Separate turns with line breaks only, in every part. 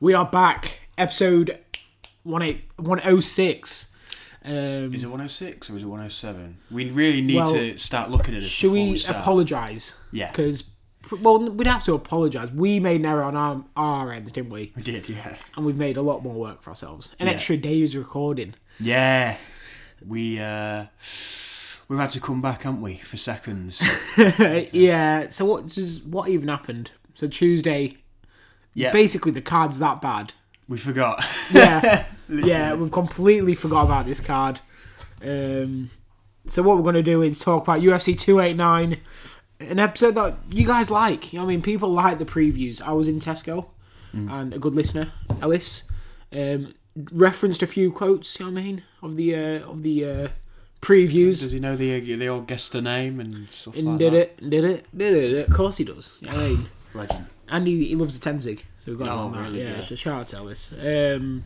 We are back, episode 18 106. Um,
Is it 106 or is it 107? We really need
Well,
to start looking at this.
should we
start.
apologise?
Yeah.
Because, well, we'd have to apologise. We made an error on our, our end, didn't we?
We did, yeah.
And we've made a lot more work for ourselves. An
Yeah.
extra day's recording.
Yeah. We uh we've had to come back, haven't we, for seconds?
yeah, so what does, what even happened? So Tuesday,
Yeah.
basically the card's that bad.
we forgot.
Yeah, yeah, we've completely forgot about this card. Um, so what we're going to do is talk about UFC 289, an episode that you guys like. You know what I mean, people like the previews. I was in Tesco, and a good listener, Ellis, um, referenced a few quotes. You know what I mean of the uh, of the uh, previews.
Does he know the the old guest name and stuff
And
like
did
that?
it, did it, did it. Of course he does. You know what I mean?
Legend.
And he, he loves the Tenzig, so we've got him
Oh,
on that.
really?
Yeah,
Yeah.
so shout out to Ellis. Um,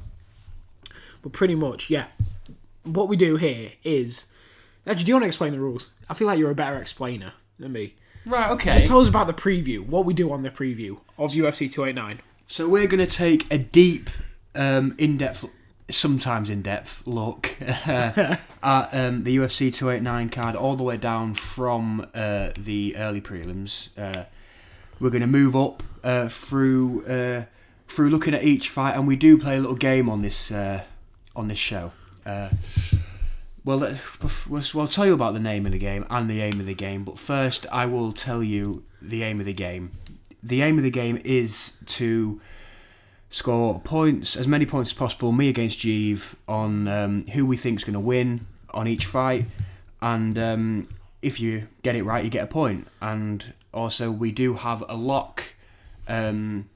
but pretty much, yeah. What we do here is actually, do you want to explain the rules? I feel like you're a better explainer than me.
Right, okay.
Just tell us about the preview. What we do on the preview of UFC 289.
So we're going to take a deep, um, in-depth, sometimes in-depth look at um, the UFC 289 card all the way down from uh, the early prelims. Uh, we're going to move up uh, through uh, through looking at each fight, and we do play a little game on this uh, on this show. Uh, well, we'll, we'll tell you about the name of the game and the aim of the game, but first I will tell you the aim of the game. The aim of the game is to score points, as many points as possible, me against Jeeve, on um, who we think's going to win on each fight, and um, if you get it right, you get a point. And also, we do have a lock, um,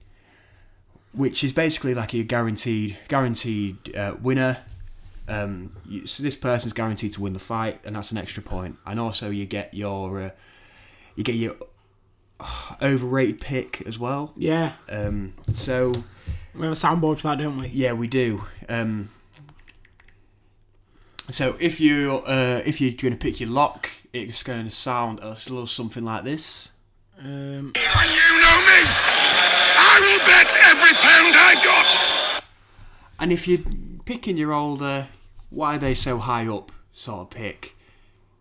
which is basically like a guaranteed guaranteed uh, winner. Um, you, so this person's guaranteed to win the fight, and that's an extra point. And also, you get your uh, you get your uh, overrated pick as well.
Yeah,
Um, so
we have a soundboard for that, don't we?
yeah, we do. Um, so if you uh, if you're going to pick your lock, it's going to sound a little something like this.
Um,
And you know me! I will bet every pound I've got!
And if you're picking your old uh, why are they so high up sort of pick,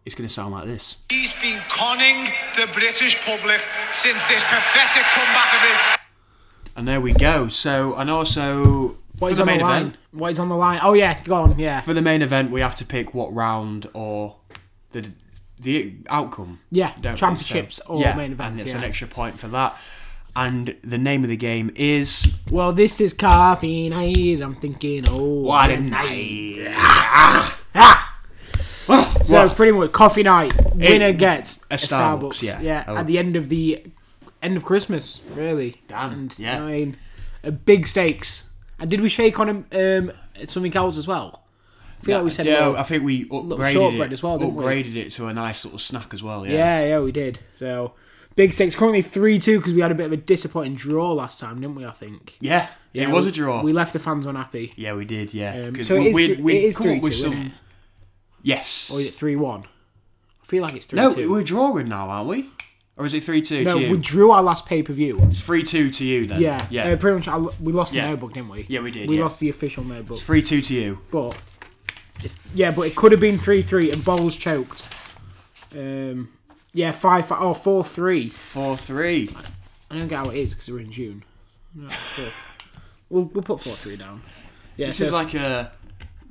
it's going to sound like this.
He's been conning the British public since this pathetic comeback of his.
And there we go. So and also
what
for
is
the
on
main
the line?
event,
What is on the line? Oh yeah, go on. Yeah,
for the main event, we have to pick what round or the the outcome.
yeah. Championships
So-
or
yeah,
main events.
and it's
yeah.
an extra point for that. And the name of the game is
Well, this is coffee night. I'm thinking, oh,
What a night!
Ah! So
Well,
pretty much coffee night. Winner
It-
gets
a Starbucks,
Starbucks.
yeah. Oh.
at the end of the end of Christmas, really.
Damn,
And,
yeah.
I mean, big stakes. And did we shake on him um, something else as well? I feel like we said
yeah, I think we upgraded it,
as well, didn't we?
it to a nice little snack as well. Yeah.
yeah, yeah, we did. So big six Currently three two because we had a bit of a disappointing draw last time, didn't we? I think.
Yeah,
Yeah,
it was
we-
a draw.
We left the fans unhappy.
yeah, we did. Yeah,
Um, so
we,
it is
we'd
it is 3-2, isn't
some.
it?
Yes.
Or is it three one? I feel like it's three
no,
two.
we're drawing now, aren't we? Or is it three two
No,
to you?
we drew our last pay per view.
It's three two to you then.
Yeah,
yeah.
Uh, pretty much. I, we lost
Yeah.
the notebook, didn't we?
Yeah, we did,
We
yeah.
lost the official notebook,
It's three two to you.
but it's, yeah, but it could have been three three, and Bowles choked. Um, yeah, five, five oh, four three. 4 3.
Four three.
I don't get how it is because we're in June. No, we'll we'll put four three down. Yeah,
This
so-
is like a.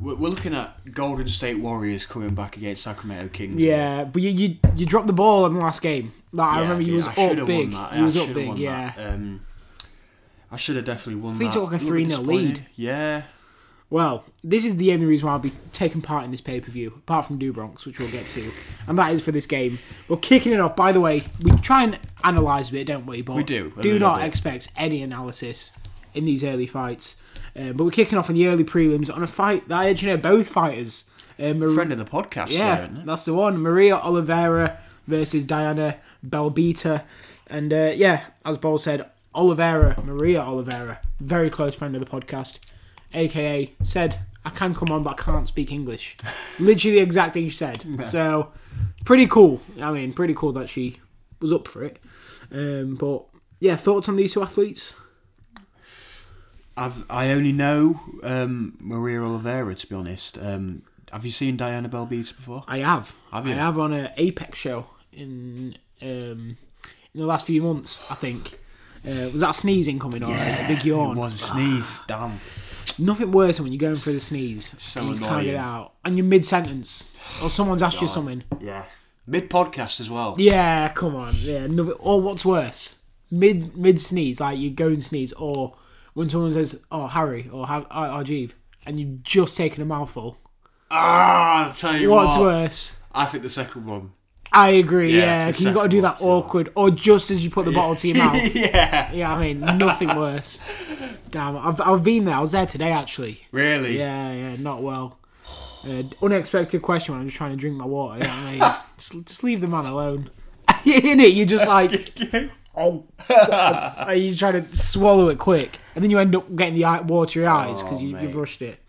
We're looking at Golden State Warriors coming back against Sacramento Kings.
yeah, but you, you you dropped the ball in the last game. Like I remember you
did.
was
I
up big. You was
I
up big, yeah.
Um, I should have definitely won
you took like a
little
3-0 lead.
Yeah.
Well, this is the only reason why I'll be taking part in this pay per view, apart from Do Bronx, which we'll get to, and that is for this game. We're kicking it off. By the way, we try and analyse a bit, don't we? But
We do,
Do not
bit.
expect any analysis in these early fights. Uh, but we're kicking off in the early prelims on a fight that I actually know both fighters. Uh, Mar-
Friend of the podcast.
yeah,
there, isn't it?
that's the one. Maria Oliveira versus Diana Belbita. And uh, yeah, as Paul said, Oliveira, Maria Oliveira, very close friend of the podcast, aka said, I can come on, but I can't speak English. Literally the exact thing she said. So, pretty cool. I mean, pretty cool that she was up for it. Um, but yeah, thoughts on these two athletes?
I've I only know um, Maria Oliveira to be honest. Um, have you seen Diana Belbita before?
I have.
Have you?
I have on an Apex show in um, in the last few months. I think. Uh, was that sneezing coming on? a big yawn.
It was a sneeze. Damn.
Nothing worse than when you're going through the sneeze.
So
and you just can't get it out, and you're mid sentence, or someone's asked you something.
Yeah. Mid podcast as well.
Yeah, come on. Yeah, no, or what's worse, mid mid sneeze, like you go and sneeze, or when someone says, "Oh, Harry," or "Har- Jeeve," and you've just taken a mouthful.
Ah, I'll tell you
What's
what.
worse?
I think the second one.
I agree.
Yeah,
Yeah, you got to do that
sure.
awkward, or just as you put the bottle to your mouth.
yeah.
Yeah, I mean nothing worse. Damn, I've I've been there. I was there today actually.
Really?
Yeah, yeah, not well. Uh, unexpected question when I'm just trying to drink my water. You know I mean? just, just leave the man alone. In it, you're just like, oh, you try to swallow it quick, and then you end up getting the watery eyes because
Oh,
you, you've rushed it.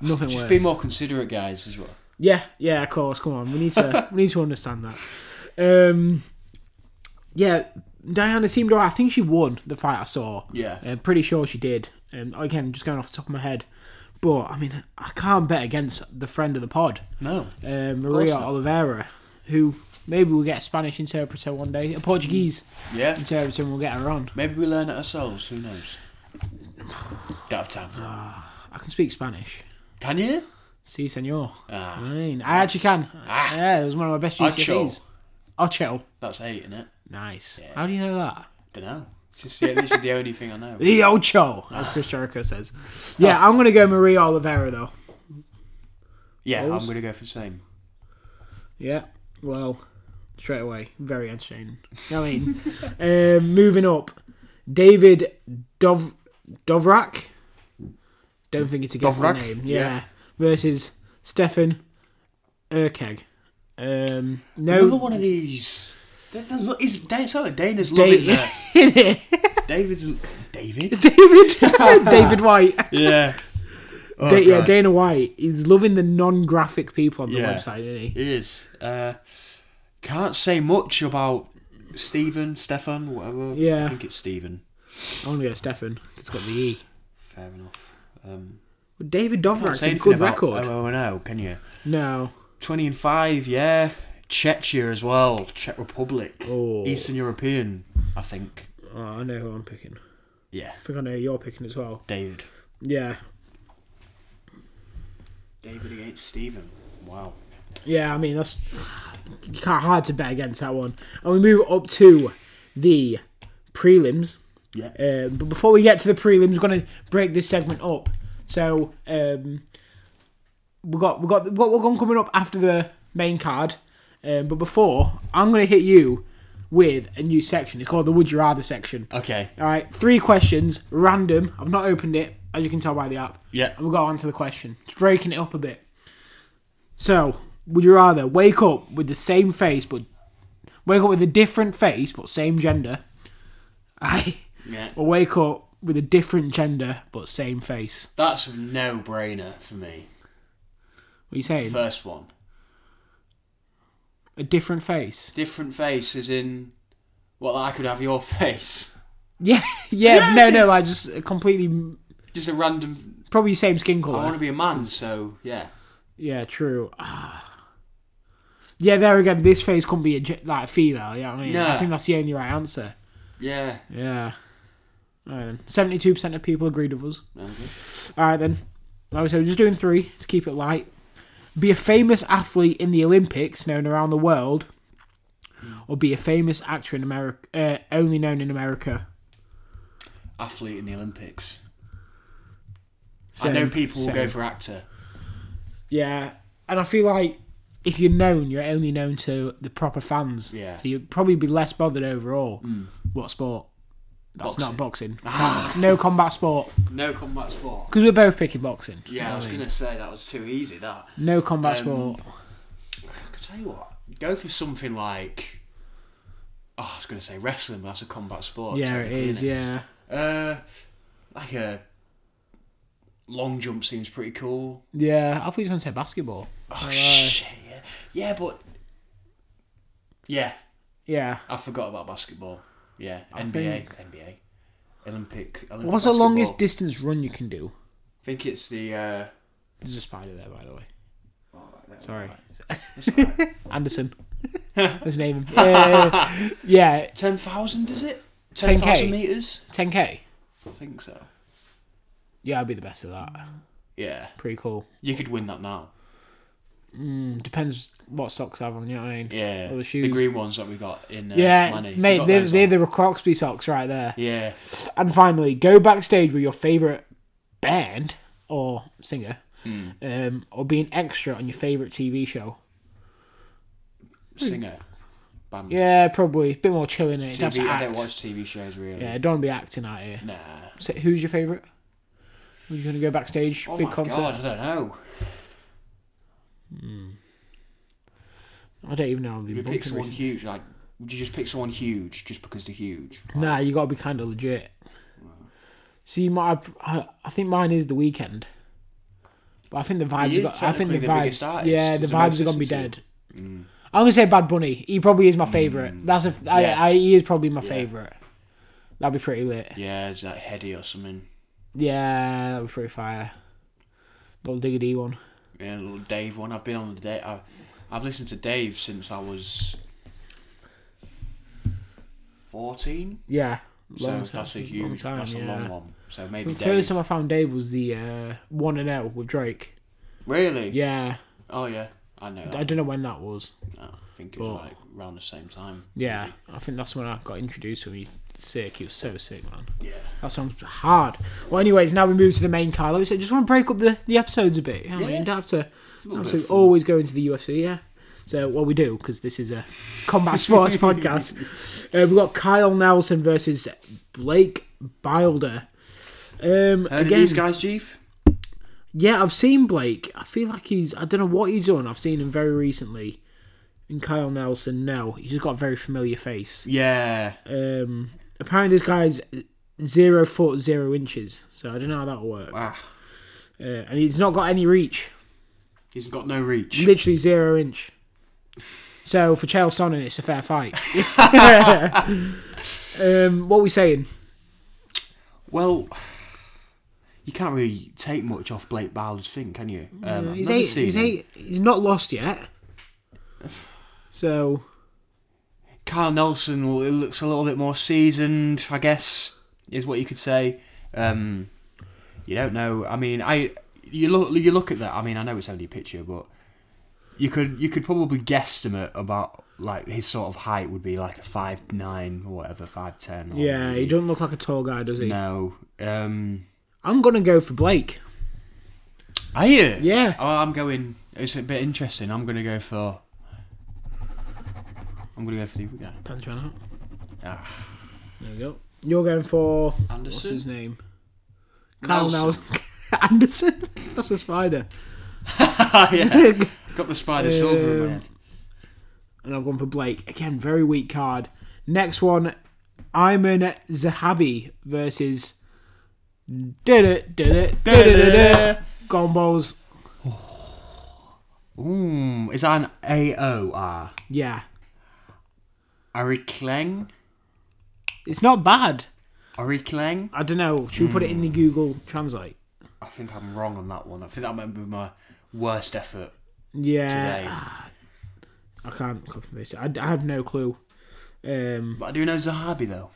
Nothing worse.
Just
worse.
be more considerate, guys, as well.
Yeah, yeah, of course. Come on, we need to we need to understand that. Um, yeah, Diana seemed alright. I think she won the fight I saw.
Yeah.
I'm pretty sure she did. And again, just going off the top of my head, but I mean, I can't bet against the friend of the pod,
No.
uh, Maria. Oliveira, who maybe we'll get a Spanish interpreter one day, a Portuguese
Yeah.
interpreter, and we'll get her on.
Maybe we learn it ourselves. Who knows? Don't have time for that.
I can speak Spanish.
Can you?
Si, senor.
Ah.
I mean, I actually can.
Ah.
Yeah, it was one of my best GCSEs. Ocho.
That's eight, isn't it?
Nice. How do you know that?
Don't know. It's just yeah, this is the only thing I know.
The Ocho, as Chris Jericho says. Yeah, I'm going to go Maria Oliveira, though.
Yeah,
Balls?
I'm gonna go for the same.
Yeah, well, straight away, very entertaining. I mean, um, moving up, David Dov Dovrak. Don't think it's a guess
Dovrak?
name. Yeah.
Yeah.
Versus Stefan Urkeg. Um,
Another one of these. The, the, look, is Dan, sorry, Dana's
Da-
loving that. David's David.
David David White.
Yeah. Oh,
Da- yeah, Dana White. He's loving the non-graphic people on the
Yeah.
website, isn't he?
He is. Uh, can't say much about Stephen, Stefan, whatever.
Yeah.
I think it's Stephen.
I'm gonna go Stefan. It's got the E.
Fair enough. Um,
David
can't
Dovrak's a good record.
Oh, oh, no, can you?
No.
20 and 5, yeah. Czechia as well. Czech Republic.
Oh.
Eastern European, I think.
Oh, I know who I'm picking.
Yeah.
I think I know who you're picking as well.
David.
Yeah.
David against Stephen. Wow.
Yeah, I mean that's hard to bet against that one. And we move up to the prelims.
Yeah.
Um, but before we get to the prelims, we're going to break this segment up. So um, we got we got what we're going coming up after the main card. Um, but before, I'm going to hit you with a new section. It's called the Would You Rather section.
Okay.
All right, three questions, random. I've not opened it, as you can tell by the app.
Yeah.
And we'll go on to the question. Just breaking it up a bit. So, would you rather wake up with the same face, but wake up with a different face, but same gender? Aye.
Yeah.
Or wake up with a different gender, but same face?
That's a no brainer for me.
What are you saying?
First one.
A different face?
Different face is in. Well, I could have your face.
Yeah, yeah, no, no, like just a completely,
Just a random.
probably same skin colour.
I want to be a man, so yeah.
Yeah, true. Ah. Yeah, there again, this face couldn't be a, like a female, yeah, I mean, I think that's the only right answer.
Yeah.
Yeah. Alright then. Seventy-two percent of people agreed with us.
Okay.
All right then. Like I said, we're just doing three to keep it light. Be a famous athlete in the Olympics, known around the world, or be a famous actor in America, uh, only known in America.
Athlete in the Olympics. I know people will go for actor.
Yeah, and I feel like if you're known, you're only known to the proper fans.
Yeah.
So you'd probably be less bothered overall. What sport? That's not boxing. no combat sport.
No combat sport.
Because we're both picking boxing.
Yeah, I was gonna say that was too easy. That.
No combat
Um,
sport.
I can tell you what. Go for something like. Oh, I was gonna say wrestling, but that's a combat sport.
Yeah, it is.
isn't
Yeah.
Uh, like a long jump seems pretty cool.
Yeah. I thought you were going to say basketball.
Oh shit! Yeah, yeah, but yeah,
Yeah.
I forgot about basketball. Yeah,
I
NBA, NBA. Olympic. Olympic
What's the longest distance run you can do?
I think it's the. Uh,
There's a spider there, by the way.
oh, no,
Sorry.
That's all right.
Anderson. Let's name him. Uh, yeah,
Ten thousand is it?
10K?
Ten thousand meters.
10k.
I think so.
Yeah, I'd be the best at that.
Yeah,
Pretty cool.
you could win that now.
Mm, depends what socks I have on, you know what I mean?
Yeah,
Or the
the green ones that we got in. Uh,
Yeah,
Lenny. You
mate, they're, they're the Crocsby socks right there.
Yeah,
And finally, go backstage with your favourite band or singer,
Hmm.
um, or be an extra on your favourite TV show.
singer. Band.
Yeah, probably. A bit more chilling in it.
TV, I don't watch TV shows really.
Yeah, don't be acting out here.
Nah.
So, who's your favourite? Who's you going to go backstage?
Oh
big concert?
god, I don't know.
I don't even know. I've been
you pick someone
recently.
huge? Like, would you just pick someone huge just because they're huge?
Nah, you got to be kind of legit. See, my I, I think mine is the Weeknd. But I think the vibes. Got, I think the
the
vibes.
artist,
yeah, the vibes are gonna be dead.
Mm.
I'm gonna say Bad Bunny. He probably is my favorite. That's a. I,
Yeah.
I, he is probably my
Yeah.
favorite. That'd be pretty lit.
Yeah, is that heady or something?
Yeah, that'd be pretty fire. Little diggity one.
Yeah, a little Dave one. I've been on the day. I've, I've listened to Dave since I was fourteen.
Yeah.
So
long
that's a huge.
time,
that's a
yeah.
long one. So maybe
The
Dave.
first time I found Dave was the uh, one and L with Drake.
Really?
Yeah,
Oh yeah, I know.
I don't know when that was.
No, I think it was
But-
like around the same time.
Yeah, I think that's when I got introduced to him. He's sick. He was so sick, man.
Yeah.
That song's hard. Well, anyways, now we move to the main card. Like we said, just want to break up the, the episodes a bit. You know what I mean,
Yeah.
you don't have to, have to always go into the UFC, yeah. So, what we do, because this is a combat sports podcast, uh, we've got Kyle Nelson versus Blake Bilder. Um,
Heard
again,
these guys, Chief?
Yeah, I've seen Blake. I feel like he's, I don't know what he's done. I've seen him very recently. And Kyle Nelson, no. He's just got a very familiar face.
Yeah.
Um, apparently, this guy's zero foot zero inches, so I don't know how that'll work.
Wow.
Uh, and he's not got any reach,
He's got no reach.
literally zero inch. So for Chael Sonnen, it's a fair fight. um, what are we saying?
Well, you can't really take much off Blake Bowler's thing, can you? Um,
he's eight, he's eight, he's not lost yet. So
Carl Nelson looks a little bit more seasoned, I guess, is what you could say. Um, you don't know. I mean, I you look you look at that. I mean, I know it's only a picture, but you could you could probably guesstimate about like his sort of height would be like a five nine or whatever, five ten.
yeah, he doesn't look like a tall guy, does he?
No. Um,
I'm gonna go for Blake.
are you?
Yeah.
Oh, I'm going. It's a bit interesting. I'm going to go for. I'm going to go for the other guy.
Punch one.
Ah.
There we go. You're going for what's
Anderson?
his name? Kyle
Nelson.
Nelson. Anderson. That's a spider.
yeah. Got the spider silver in my head.
and I've gone for Blake. Again, very weak card. Next one, Aiemann Zahabi versus. Did it, did it, did it, did it. Gombos.
Ooh, is that an A O R?
Yeah.
Ari Kleng?
It's not bad.
Ari Kleng?
I don't know. Should we put it in the Google Translate?
I think I'm wrong on that one. I think that might be my worst effort
Yeah.
today.
I can't copy it. I, I have no clue. Um,
But I do know Zahabi though.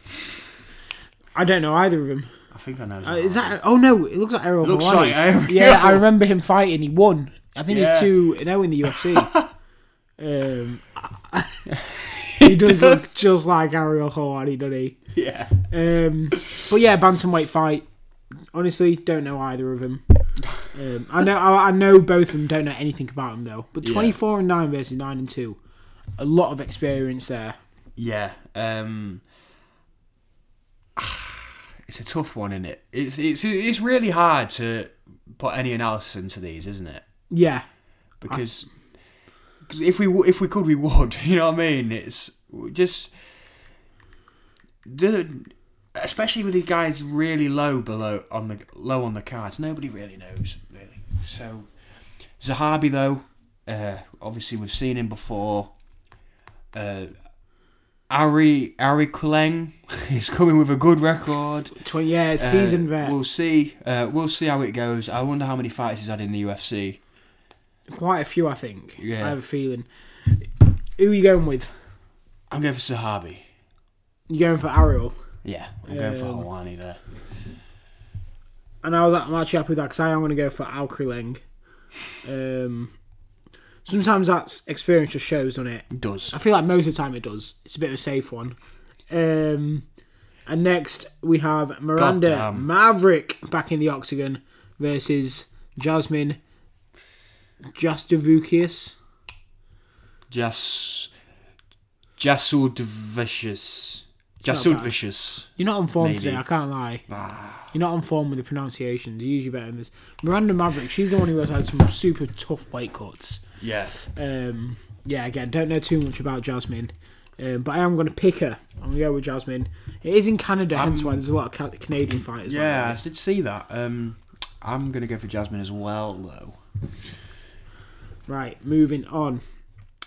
I don't know either of them.
I think I know
Uh, is that? Oh no! It looks like Ariel
Looks like Ariel.
Yeah, I remember him fighting. He won. I think
Yeah.
he's two now in the UFC. um, he does look just like Ariel Helwani, doesn't he?
Yeah.
Um, but yeah, bantamweight fight. Honestly, don't know either of them. Um, I know, I, I know both of them. Don't know anything about them though. But
Yeah.
twenty four and nine versus nine and two, a lot of experience there.
Yeah. Um, it's a tough one, isn't it? It's it's it's really hard to put any analysis into these, isn't it?
Yeah,
Because cause if we if we could, we would. You know what I mean? It's just do- especially with these guys really low below on the low on the cards. Nobody really knows really. So Zahabi though, uh, obviously we've seen him before. Uh, Ari Ari Kuleng is coming with a good record.
Twenty yeah,
Uh,
seasoned vet.
We'll see. Uh, we'll see how it goes. I wonder how many fights he's had in the UFC.
Quite a few, I think.
Yeah.
I have a feeling. Who are you going with?
I'm going for Zahabi.
You going for Ariel?
Yeah, I'm going for
Um,
Helwani there.
And I was I'm actually happy with that because I am going to go for Al Krileng. Um, sometimes that's experience just shows on it.
It does.
I feel like most of the time it does. It's a bit of a safe one. Um, and next we have Miranda
Goddamn.
Maverick back in the octagon versus Jasmine Jastavukius.
Jas Jasud Vicious. Jasud
bad.
Vicious.
You're not on form
Maybe.
today, I can't lie.
Ah,
You're not on form with the pronunciations. You're usually better than this. Miranda Maverick, she's the one who has had some super tough weight cuts.
Yeah.
Um, yeah, again, don't know too much about Jasmine, um, but I am going to pick her. I'm going to go with Jasmine. It is in Canada, hence why there's a lot of ca- Canadian fighters.
Yeah. I did see that. Um, I'm gonna go for Jasmine as well, though.
Right, moving on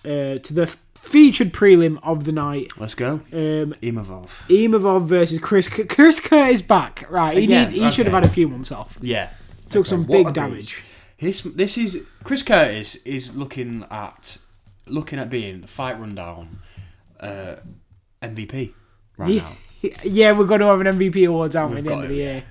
uh, to the featured prelim of the night.
Let's go.
Um,
Imavov.
Imavov versus Chris. Chris Curtis back. Right, he,
Again,
need, he should have had a few months off.
Yeah.
Took some
What
big damage.
beast. This this is Chris Curtis is looking at looking at being the fight rundown uh, MVP right
Yeah,
now.
yeah, we're going to have an MVP awards, aren't we, at the end
got
of the year?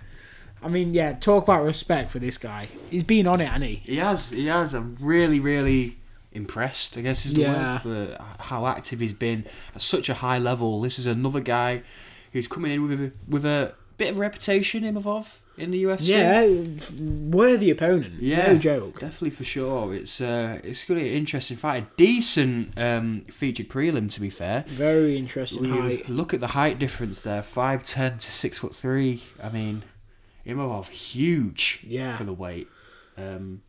I mean, yeah, talk about respect for this guy. He's been on it, hasn't he?
He has he has. I'm really really impressed. I guess is the
Yeah.
word for how active he's been at such a high level. This is another guy who's coming in with a, with a bit of reputation. Imavov in the UFC.
Yeah, worthy opponent.
Yeah,
no joke.
Definitely for sure. It's uh, it's going to be an interesting fight. A decent um, featured prelim, to be fair.
Very interesting
You
height.
look at the height difference there, five ten to six foot three. I mean, Imavov huge
Yeah.
for the weight. Um,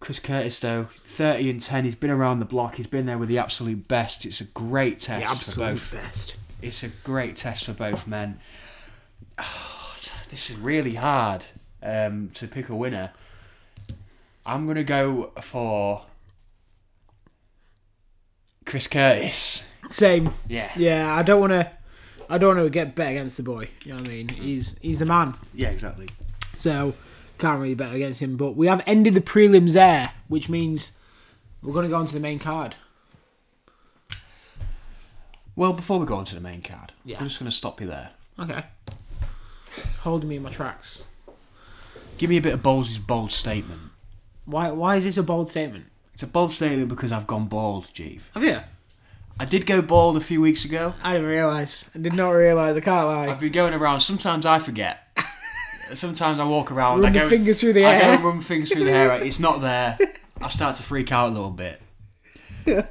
Chris Curtis though, thirty and ten. He's been around the block. He's been there with the absolute best. It's a great
The
test for both.
best.
It's a great test for both men. This is really hard um, to pick a winner. I'm gonna go for Chris Curtis.
Same.
Yeah.
Yeah, I don't want to. I don't want to get bet against the boy. You know what I mean? He's he's the man.
Yeah, exactly.
So can't really bet against him. But we have ended the prelims there, which means we're going to go on to the main card.
Well, before we go on to the main card,
Yeah.
I'm just gonna stop you there.
Okay. Holding me in my tracks.
Give me a bit of Bowles' bold statement.
Why? Why is this a bold statement?
It's a bold statement because I've gone bald, Jeeve.
Have you?
I did go bald a few weeks ago.
I didn't realise. I did not realise. I can't lie.
I've been going around. Sometimes I forget. Sometimes I walk around.
Run
I go,
fingers through the
I go
hair.
and run fingers through the hair. It's not there. I start to freak out a little bit.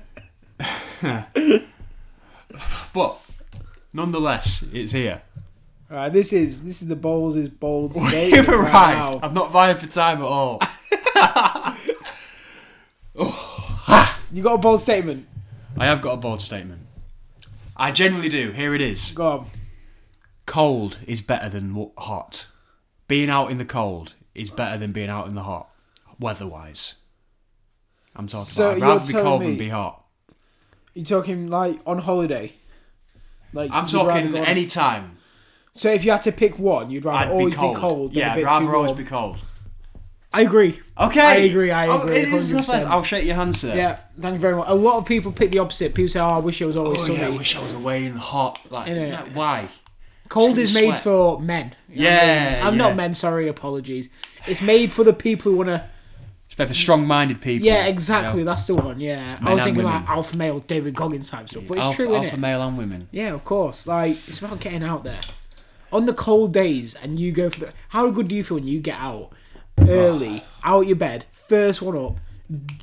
but nonetheless, it's here.
Right, this is this is the Bowles is bold right
arrived. I'm not vying for time at all.
Oh, you got a bold statement.
I have got a bold statement. I genuinely do. Here it is.
Go on.
Cold is better than hot. Being out in the cold is better than being out in the hot, weather-wise. I'm talking
So
about. I'd rather be cold
me-
than be hot.
You talking like on holiday? Like
I'm talking any time.
So if you had to pick one, you'd rather
I'd
always
be cold.
Than
yeah,
a
I'd
bit
rather
too
always
warm.
be cold.
I agree.
Okay,
I agree, I
Oh,
agree,
it is
100%.
I'll shake your hand, sir.
Yeah, thank you very much. A lot of people pick the opposite. People say, "Oh, I wish it was always
Oh
sunny."
yeah, I wish I was away in the hot. Like,
Innit?
why?
Cold is made
sweat.
for men. You know what I
Yeah,
mean? I'm
yeah.
not men. Sorry, apologies. It's made for the people who want to.
It's better for strong-minded people.
Yeah, exactly.
you know?
That's the one. Yeah, I
Men
was
and
thinking
women.
like alpha male David Goggins type stuff, but it's
alpha,
true,
alpha
isn't it?
male and women.
Yeah, of course. Like it's about getting out there on the cold days, and you go for the. How good do you feel when you get out early, out your bed, first one up?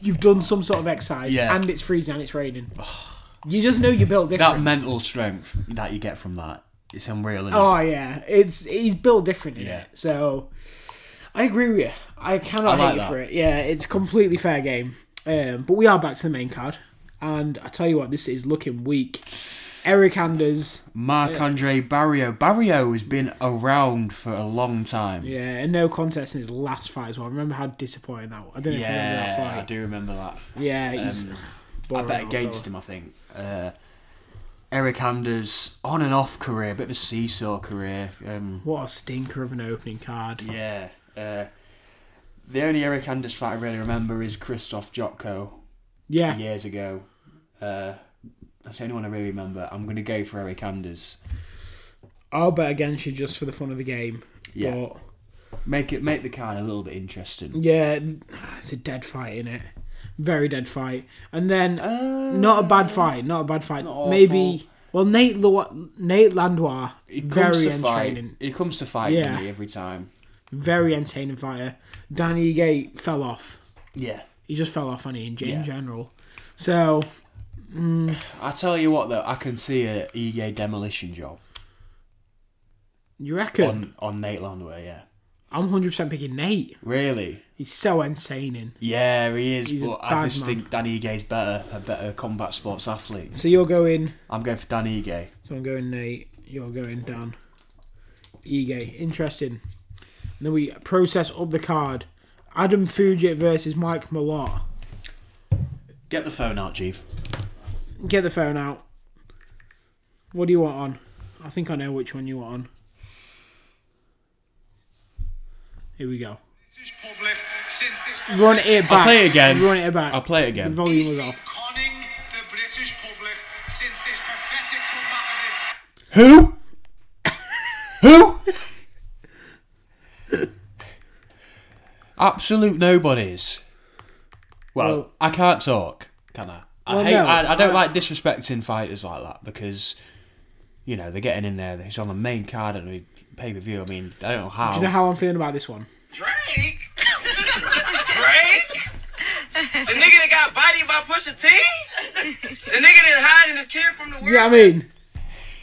You've done some sort of exercise,
Yeah.
and it's freezing and it's raining. You just know you're built
That mental strength that you get from that, it's unreal. Isn't it?
oh yeah, it's he's built different in
Yeah.
it. So I agree with you. I cannot
I like
hate you
that.
for it. Yeah, it's completely fair game. Um, but we are back to the main card, and I tell you what, this is looking weak. Eryk Anders,
Marc Andre Barriault. Barriault has been around for a long time.
yeah, and no contest in his last fight as well. Remember how disappointing that was? I don't know if you remember
Yeah,
that
I do remember that.
Yeah, he's.
Um, I bet against him. I think. Uh, Eryk Anders on and off career, a bit of a seesaw career. Um,
What a stinker of an opening card.
yeah. Uh, the only Eryk Anders fight I really remember is Krzysztof Jotko
Yeah.
years ago. Uh, that's the only one I really remember. I'm going to go for Eryk Anders.
I'll bet against you just for the fun of the game.
Yeah.
But
Make it make the card a little bit interesting.
yeah, it's a dead fight in it. Very dead fight. And then not a bad fight. Not a bad fight.
Uh.
Maybe. Well, Nate Lu- Nate
Landwehr,
very entertaining.
He comes to fight
Yeah.
me every time.
Very entertaining fighter. Danny Gate fell off.
Yeah.
He just fell off on it in
Yeah.
general. So
I tell you what, though, I can see a EA demolition job
you reckon?
on on Nate Landwehr. Yeah.
I'm 100% picking Nate.
Really?
He's so entertaining.
Yeah, he is.
He's
but I just
man.
think Danny Ige's better, a better combat sports athlete.
So you're going.
I'm going for Danny Ige.
So I'm going Nate. You're going Dan. Ige. Interesting. And then we process up the card. Adam Fugit versus Mike Malott.
Get the phone out, Chief.
Get the phone out. What do you want on? I think I know which one you want on. Here we go.
Public since this
Run it back.
I play it again.
Run it back.
I'll play it again.
The
again.
volume was
been
off.
conning the British public since this pathetic comeback of his.
Who? Who? Absolute nobodies. Well,
Well-
I can't talk, can I? I
Well,
hate.
no,
I, I don't
I-
like disrespecting fighters like that because, you know, they're getting in there. He's on the main card and pay per view. I mean, I don't know how.
Do you know how I'm feeling about this one?
Drake? Drake? The nigga that got bodied by Pusha T? The nigga that hiding his kid from the world?
Yeah, I mean,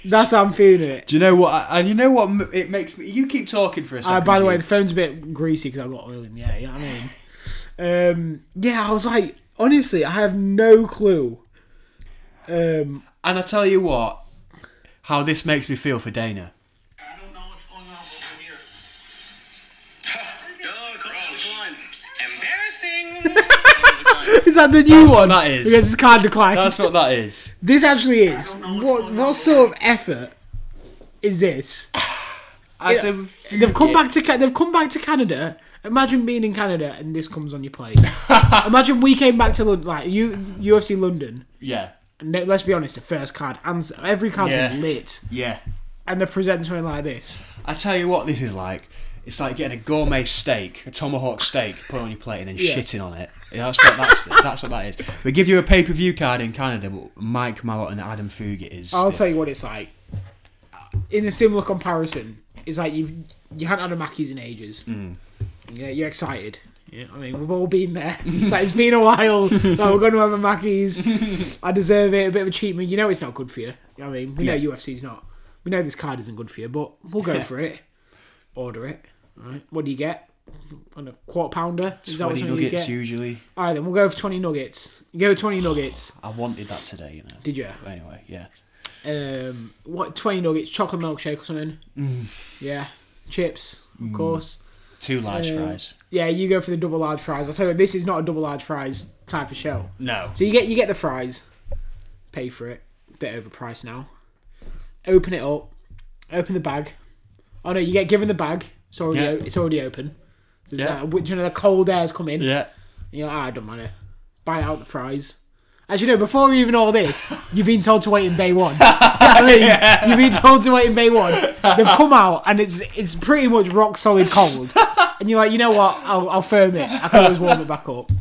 that's how I'm feeling it.
Do you know what? And you know what? It makes me. You keep talking for a
Uh,
second.
by the way, the phone's a bit greasy because I've got oil in the air. You know what I mean? Um, yeah, I was like, honestly, I have no clue. Um,
and I tell you what, how this makes me feel for Dana.
I don't know what's going on over here.
Yo, come on. Embarrassing.
is that the new
That's what
one?
that is.
Because it's card decline.
That's what that is.
This actually is. What what sort of effort is this?
Adam
They've come back to Ca- they've come back to Canada. Imagine being in Canada and this comes on your plate. Imagine we came back to London, like you UFC London.
Yeah,
And let's be honest, the first card and every card
Yeah.
was lit,
yeah.
and they're presenting something like this.
I tell you what, this is like. It's like getting a gourmet steak, a tomahawk steak, put it on your plate and then
Yeah.
shitting on it. Yeah, that's what that's, that's what that is. We give you a pay per view card in Canada, but Mike Malott and Adam Fugit is.
I'll tell you what it's like. In a similar comparison, it's like you've you haven't had a Mackey's in ages.
Mm.
Yeah, you're excited. Yeah, I mean, we've all been there. It's like it's been a while. like, we're going to have a Mackey's. I deserve it. A bit of a cheat meal. You know it's not good for you. I mean, we know
Yeah.
UFC's not. We know this card isn't good for you, but we'll go for it. Order it. All right. What do you get? On a quarter pounder? Is that what
Twenty
you
nuggets
get?
usually.
All right, then we'll go for twenty nuggets. You go with twenty nuggets.
I wanted that today, you know.
Did you?
Anyway, yeah.
Um, what twenty nuggets, chocolate milkshake or something.
Mm.
Yeah, chips, of course.
Two large
Um,
fries.
Yeah, you go for the double large fries. I'll tell you, this is not a double large fries type of show.
No.
So you get you get the fries, pay for it, bit overpriced now. Open it up, open the bag. Oh no, you get given the bag. It's already
Yeah.
o- it's already open. So
Yeah.
yeah. That, you know the cold air's come in.
Yeah.
And you're like, ah, I don't mind it. Buy out the fries. As you know, before even all this, you've been told to wait in bay one. I mean, you've been told to wait in bay one. They've come out and it's it's pretty much rock solid cold. And you're like, you know what? I'll, I'll firm it. I can always warm it back up.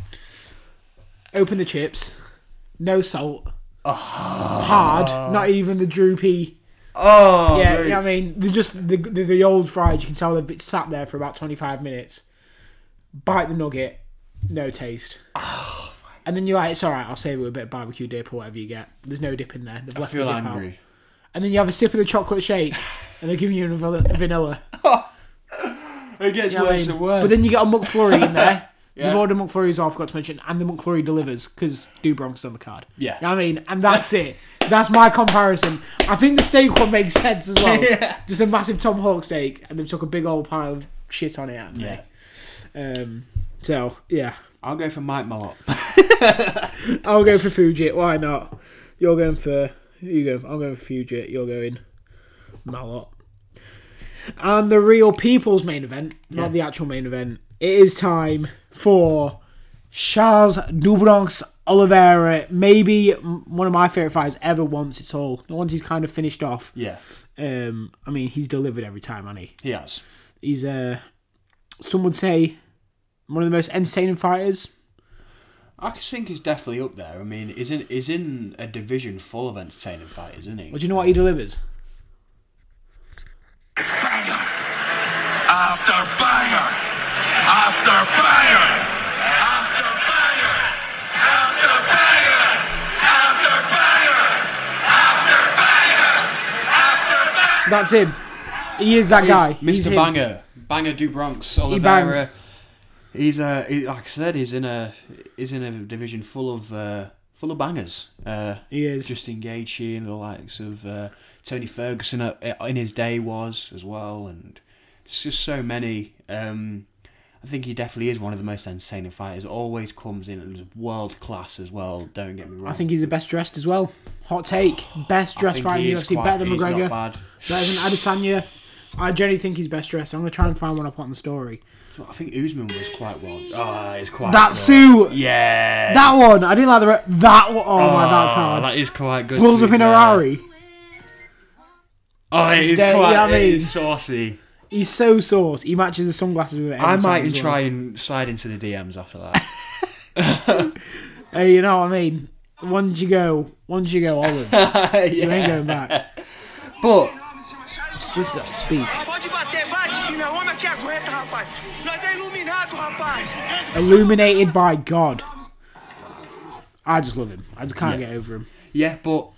Open the chips. No salt. Ah. Hard. Not even the droopy.
Oh,
Yeah,
mate.
yeah, I mean, they're just the, the, the old fries. You can tell they've been sat there for about 25 minutes. Bite the nugget, no taste. Ah. And then you're like, it's alright, I'll save it with a bit of barbecue dip or whatever you get. There's no dip in there. They've
I
left
feel
the dip
angry.
Out. And then you have a sip of the chocolate shake, and they're giving you a vanilla.
It gets
You know what I
worse
mean?
and worse.
But then you get a McFlurry in there.
Yeah.
You've ordered McFlurry as well, I forgot to mention, and the McFlurry delivers because Do Bronx on the card.
Yeah.
You know what I mean? And that's it. That's my comparison. I think the steak one makes sense as well.
Yeah.
Just a massive tomahawk steak, and they've took a big old pile of shit on it.
yeah.
Um, so, yeah.
I'll go for Mike Malott.
I'll go for Fujit. Why not? You're going for you go? I'm going for Fugit. You're going Malott. And the real people's main event, not
Yeah.
the actual main event. It is time for Charles Do Bronx Oliveira. Maybe one of my favorite fighters ever. Once it's all once he's kind of finished off.
Yeah,
Um, I mean, he's delivered every time, hasn't he?
he has.
He's uh, some would say one of the most entertaining fighters.
I think he's definitely up there. I mean, he's in he's in a division full of entertaining fighters, isn't he?
But do you know what he delivers?
It's banger after banger after banger after banger after banger after banger after banger after banger.
That's him. He is that guy. He's
Mr.
him.
Banger, Banger Do Bronx,
bangs.
Oliveira. He's uh, he, like I said, he's in a he's in a division full of uh, full of bangers. Uh,
He is.
Justin Gaethje and the likes of uh, Tony Ferguson in his day was as well, and it's just so many. Um, I think he definitely is one of the most entertaining fighters. Always comes in and is world class as well. Don't get me wrong.
I think he's the best dressed as well. Hot take. Best dressed fighter in the UFC.
quite-
better than McGregor. Better than Adesanya. I genuinely think he's best dressed. I'm going to try and find one up on the story.
I think Usman was quite well. Oh, ah, it's quite
That
good.
suit.
Yeah.
That one. I didn't like the. Re- that one. Oh, my, that's ah, hard.
That is quite good.
Pulls up
be
in a
fair.
Rari.
Oh, ah, it is
There-
quite
yeah, I
it
mean-
is saucy.
He's so sauce. He matches the sunglasses with it.
I might even
well.
try and slide into the DMs after that.
Hey, you know what I mean? Once you go, once you go olive, you ain't going back.
but
Just listen to that speak.
Rapaz. Nós é iluminado, rapaz.
Illuminated by God. I just love him. I just can't
Yeah.
get over him.
yeah, but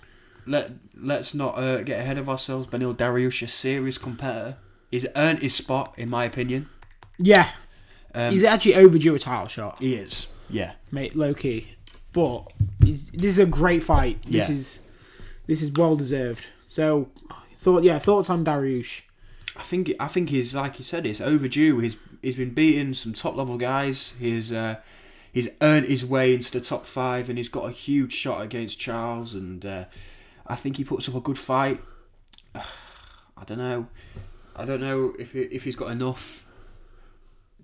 let let's not uh, get ahead of ourselves. Beneil Dariush, a serious competitor. He's earned his spot, in my opinion.
Yeah,
Um,
he's actually overdue a title shot,
he is. Yeah.
mate. Low key, but this is a great fight. This
Yeah.
is this is well deserved. So, thought yeah, thoughts on Dariush?
I think I think he's like you said, it's overdue. He's he's been beating some top level guys. He's uh, he's earned his way into the top five, and he's got a huge shot against Charles. And uh, I think he puts up a good fight. I don't know. I don't know if he, if he's got enough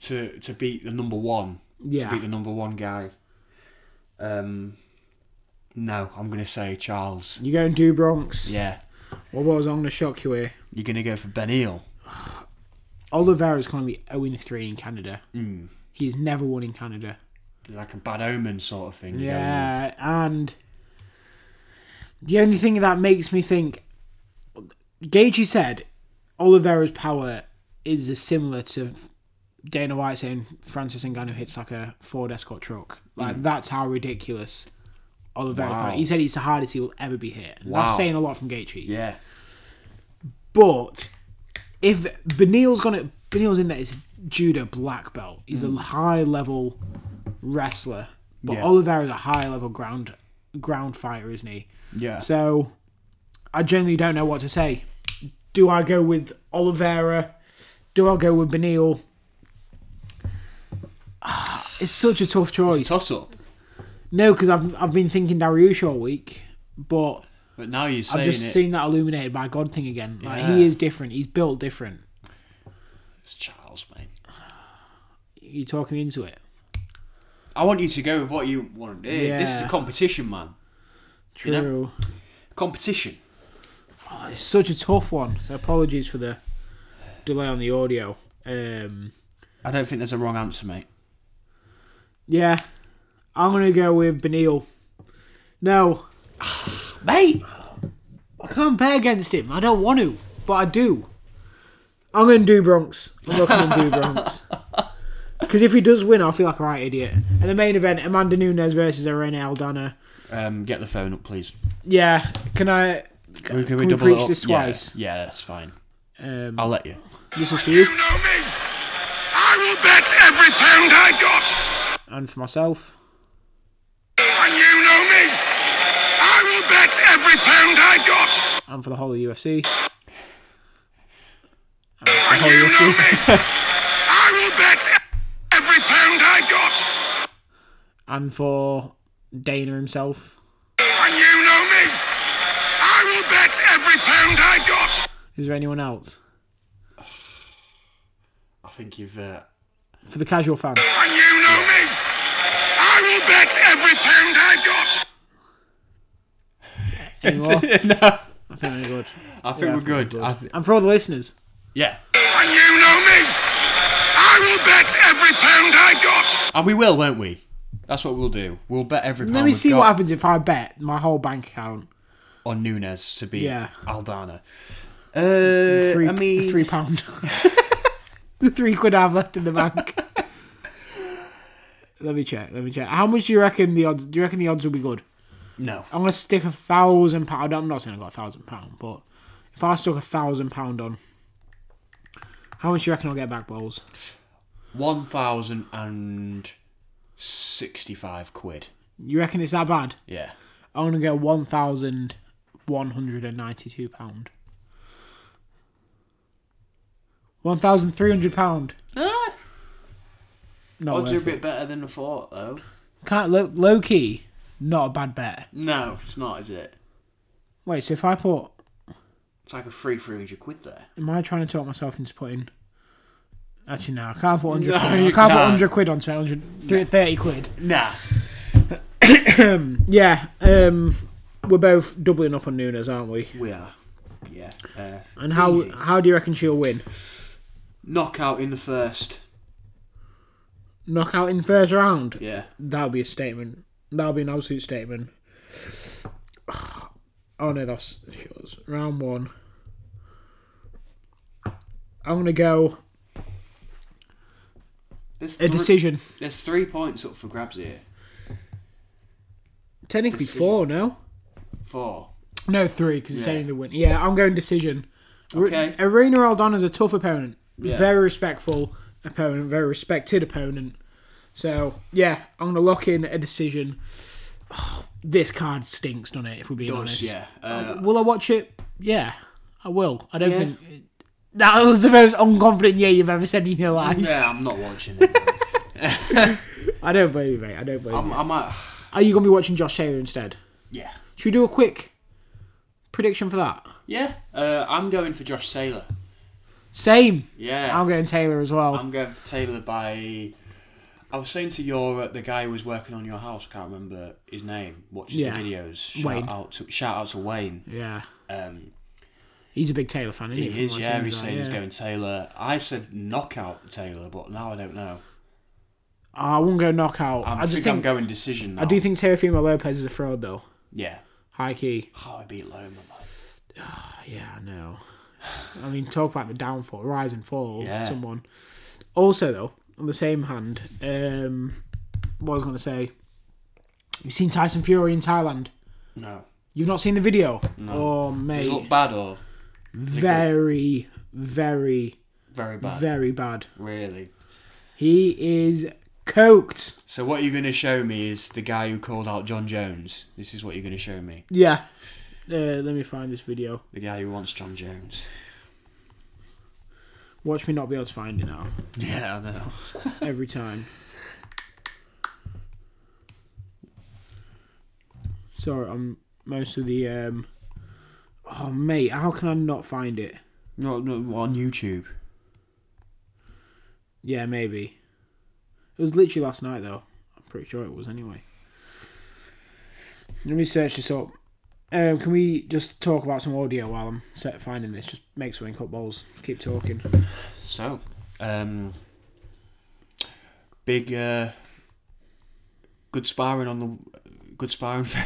to to beat the number one.
Yeah.
To beat the number one guy. Um. No, I'm gonna say Charles.
You going to do Bronx?
Yeah,
What was I'm gonna shock you here?
you're gonna go for Beneil.
Oliveira's going to be 0 3 in Canada.
Mm.
He's never won in Canada.
Like a bad omen sort of thing. going.
Yeah, and the only thing that makes me think, Gaethje said, Oliveira's power is similar to Dana White saying Francis Ngannou hits like a Ford Escort truck. Like that's how ridiculous Oliveira.
Wow.
He said it's the hardest he will ever be hit. And
Wow.
That's saying a lot from Gaethje.
Yeah.
But if Beneil's gonna Beneil's in there, it's judo black belt. He's
Mm.
a high level wrestler, but
Yeah.
Oliveira's a high level ground ground fighter, isn't he?
Yeah.
So I generally don't know what to say. Do I go with Oliveira? Do I go with Beneil? It's such a tough choice.
Toss up.
No, because I've I've been thinking Dariush all week, but
But now you're saying
I've just
it.
seen that illuminated by God thing again. Like
Yeah.
he is different. He's built different.
It's Charles, mate.
You talking me into it?
I want you to go with what you want to do. This is a
Yeah.
competition, man.
True.
You know? Competition.
Oh, it's such a tough one. So apologies for the delay on the audio. Um,
I don't think there's a wrong answer, mate.
yeah, I'm gonna go with Beneil. No,
Mate!
I can't bet against him. I don't want to, but I do. I'm going to do Bronx. I'm looking to do Bronx. Because if he does win, I'll feel like a right idiot. And the main event, Amanda Nunes versus Irene Aldana.
Um, get the phone up, please.
Yeah, can I? Can, can we,
double
preach
it up?
this
Yeah,
twice?
Yeah, that's fine.
Um,
I'll let you.
this is for
You
you
know me. I will bet every pound I got.
and for myself.
And you know me. I will bet every pound I've got.
and for the whole of UFC.
And you know me. I will bet every pound I've got.
And for Dana himself.
And you know me. I I will bet every pound I've got.
Is there anyone else
I think you've. Uh,
for the casual fan?
And you know me. I will bet every pound I got.
Any more?
no,
I think we're good.
I think
Yeah,
we're
think
good. I th-
And for all the listeners,
yeah,
And you know me. I will bet every pound I got.
and we will, won't we? That's what we'll do. We'll bet every.
let me
we've
see
got
what happens if I bet my whole bank account.
on Nunes to beat
Yeah.
Aldana. Uh,
Three,
I mean,
three pound. the three quid I have left in the bank. let me check. Let me check. How much do you reckon the odds? Do you reckon the odds will be good?
no.
I'm gonna stick a thousand pound. I'm not saying I got a thousand pound, but if I stuck a thousand pound on, how much do you reckon I'll get back, balls?
One thousand and sixty-five quid.
You reckon it's that bad?
Yeah.
I'm gonna get one thousand one hundred and ninety-two pound. One thousand three hundred pound.
Ah,
Not
odds are a
it.
bit better than I thought, though.
Can't low, low key. Not a bad bet.
No, it's not, is it?
Wait, so if I put,
It's like a free three hundred quid there.
am I trying to talk myself into putting? Actually, no, I can't put hundred.
No,
quid. I
you
can't put
can't.
hundred quid on 100, 30 quid.
Nah.
Yeah, um, we're both doubling up on Nunes, aren't we?
We are. Yeah. Uh,
And how
Easy.
how do you reckon she'll win?
knockout in the first.
Knockout in first round.
Yeah.
That'll be a statement. That'll be an absolute statement. Oh no, that's yours. Round one. I'm gonna go
There's
a decision.
There's three points up for grabs here.
Technically
Decision.
four, no?
Four.
No, three because it's
Yeah.
only the win. Yeah, I'm going decision.
Okay.
Irene Aldana's a tough opponent.
Yeah.
Very respectful opponent. Very respected opponent. So yeah, I'm gonna lock in a decision. this card stinks, doesn't it? If we're being
Does,
honest.
yeah. Uh,
Will I watch it? Yeah, I will. I don't
Yeah.
think that was the most unconfident yeah you've ever said in your life.
yeah, I'm not watching it.
I don't believe you, mate. I don't believe
I'm,
you.
I might.
Are you gonna be watching Josh Taylor instead?
Yeah.
Should we do a quick prediction for that?
Yeah. Uh, I'm going for Josh Taylor.
Same.
Yeah.
I'm going Taylor as well.
I'm going Taylor by. I was saying to your uh, the guy who was working on your house. Can't remember his name. Watches
Yeah.
the videos. Shout
Wayne.
out to shout out to Wayne.
yeah,
Um,
he's a big Taylor fan. Isn't he,
he is. Yeah, he's saying he's going Taylor. I said knockout Taylor, but now I don't know.
I won't go knockout.
I'm,
I just
think,
think
I'm going decision. Now.
I do think Teofimo Lopez is a fraud though.
Yeah.
High key.
How I beat Loma, man.
Yeah, I know. I mean, talk about the downfall, rise and fall
Yeah.
of someone. Also, though, on the same hand, um, what I was going to say, you've seen Tyson Fury in Thailand.
No.
You've not seen the video? No. Oh,
Does
mate.
it look bad or
very, very,
very bad?
very bad.
Really.
He is coked.
So what you're going to show me is the guy who called out Jon Jones. This is what you're going to show me.
Yeah. Uh, let me find this video.
The guy who wants Jon Jones.
Watch me not be able to find it now.
Yeah, I know.
Every time. Sorry, I'm most of the. um Oh, mate, how can I not find it?
No, no, on YouTube.
Yeah, maybe. It was literally last night, though. I'm pretty sure it was anyway. Let me search this up. Um, can we just talk about some audio while I'm set finding this? Just make something up balls. Keep talking.
So, um, big, uh, good sparring on the, good sparring for,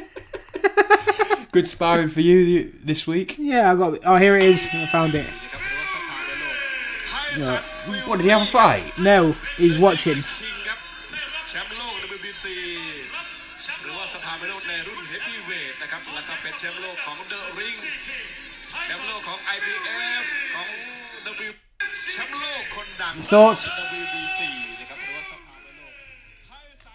good sparring for you this week.
Yeah, I got. Oh, here it is. I found it. Yeah.
What did he have a fight?
No, he's watching.
เป็นแชมป์โลกของ The Ring แชมป์โลกของ IBF ของ W แชมป์โลกคนดัง
Thoughts?
WBC นะครับหรือว่าสภาไม่โลก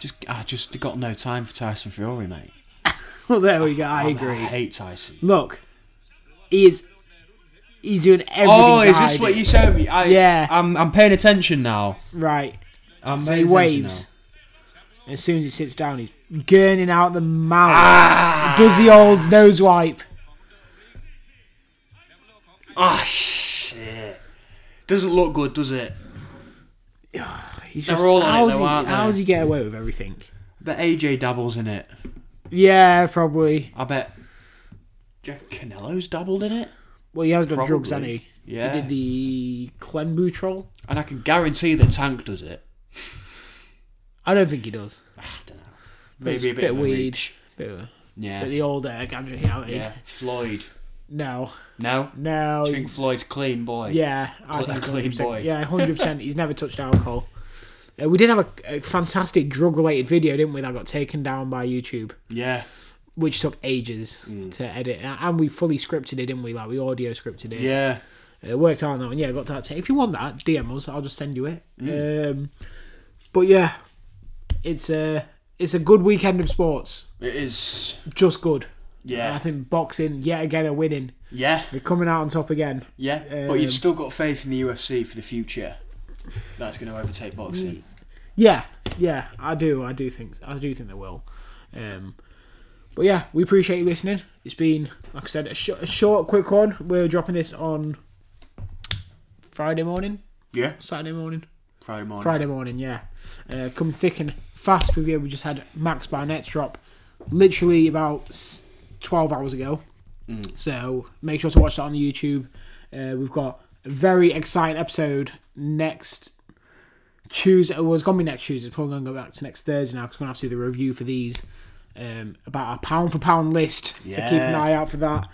Just, I just got no time for Tyson Fury, mate.
Well, there we go. I
I'm-
agree.
I hate Tyson.
Look, he is. He's doing everything.
Oh,
to
is this
hide
what
it.
you showed me? I,
Yeah.
I'm, I'm paying attention now.
Right.
I'm
So
paying
he
attention
waves. As soon as he sits down, he's gurning out the mouth.
Ah.
Does the old nose wipe.
Ah, shit. Doesn't look good, does it?
He's
They're
just,
all on it though,
he,
aren't they?
How does he get away with everything?
bet AJ dabbles in it.
Yeah, probably.
I bet. Jack Canelo's dabbled in it.
Well, he has done drugs, hasn't he?
Yeah.
He did the clenbuterol.
And I can guarantee that Tank does it.
I don't think he does.
Maybe a bit,
bit
of
weed.
reach.
Bit of,
Yeah.
bit of the old uh, reality.
Yeah. Floyd.
No,
No?
no.
Do you think Floyd's clean boy?
Yeah, I think
clean boy.
Yeah, hundred percent. He's never touched alcohol. Uh, we did have a, a fantastic drug-related video, didn't we? That got taken down by YouTube,
Yeah.
which took ages
Mm.
to edit, and we fully scripted it, didn't we? Like we audio scripted it.
Yeah.
It worked out on that one. Yeah, got that. If you want that, DM us. I'll just send you it.
Mm.
Um, but yeah, it's a it's a good weekend of sports.
It is.
Just good.
Yeah.
And I think boxing yet again are winning.
Yeah.
They're coming out on top again.
Yeah. but
Um,
you've still got faith in the UFC for the future. That's going to overtake boxing.
Yeah, yeah, I do. I do think I do think they will. Um, but yeah, we appreciate you listening. It's been, like I said, a, sh- a short, quick one. We're dropping this on Friday morning,
Yeah.
Saturday morning,
Friday morning.
Friday morning. Yeah, uh, come thick and fast you. We just had Max Barnett's drop, literally about twelve hours ago. So make sure to watch that on the YouTube. Uh, we've got a very exciting episode next Tuesday. Well, it's gonna be next Tuesday. It's probably gonna go back to next Thursday now because we're gonna have to do the review for these um, about a pound for pound list. So keep an eye out for that.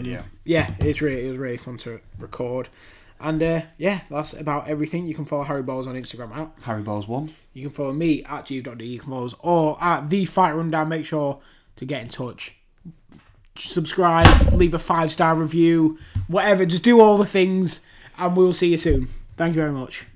Um. Yeah, it's really it was really fun to record. And uh, yeah, that's about everything. You can follow Harry Balls on Instagram at.
Harry Balls One.
You can follow me at G.D. You can follow us or at the Fight Rundown. Make sure to get in touch. Subscribe, leave a five star review, whatever. Just do all the things, and we'll see you soon. Thank you very much.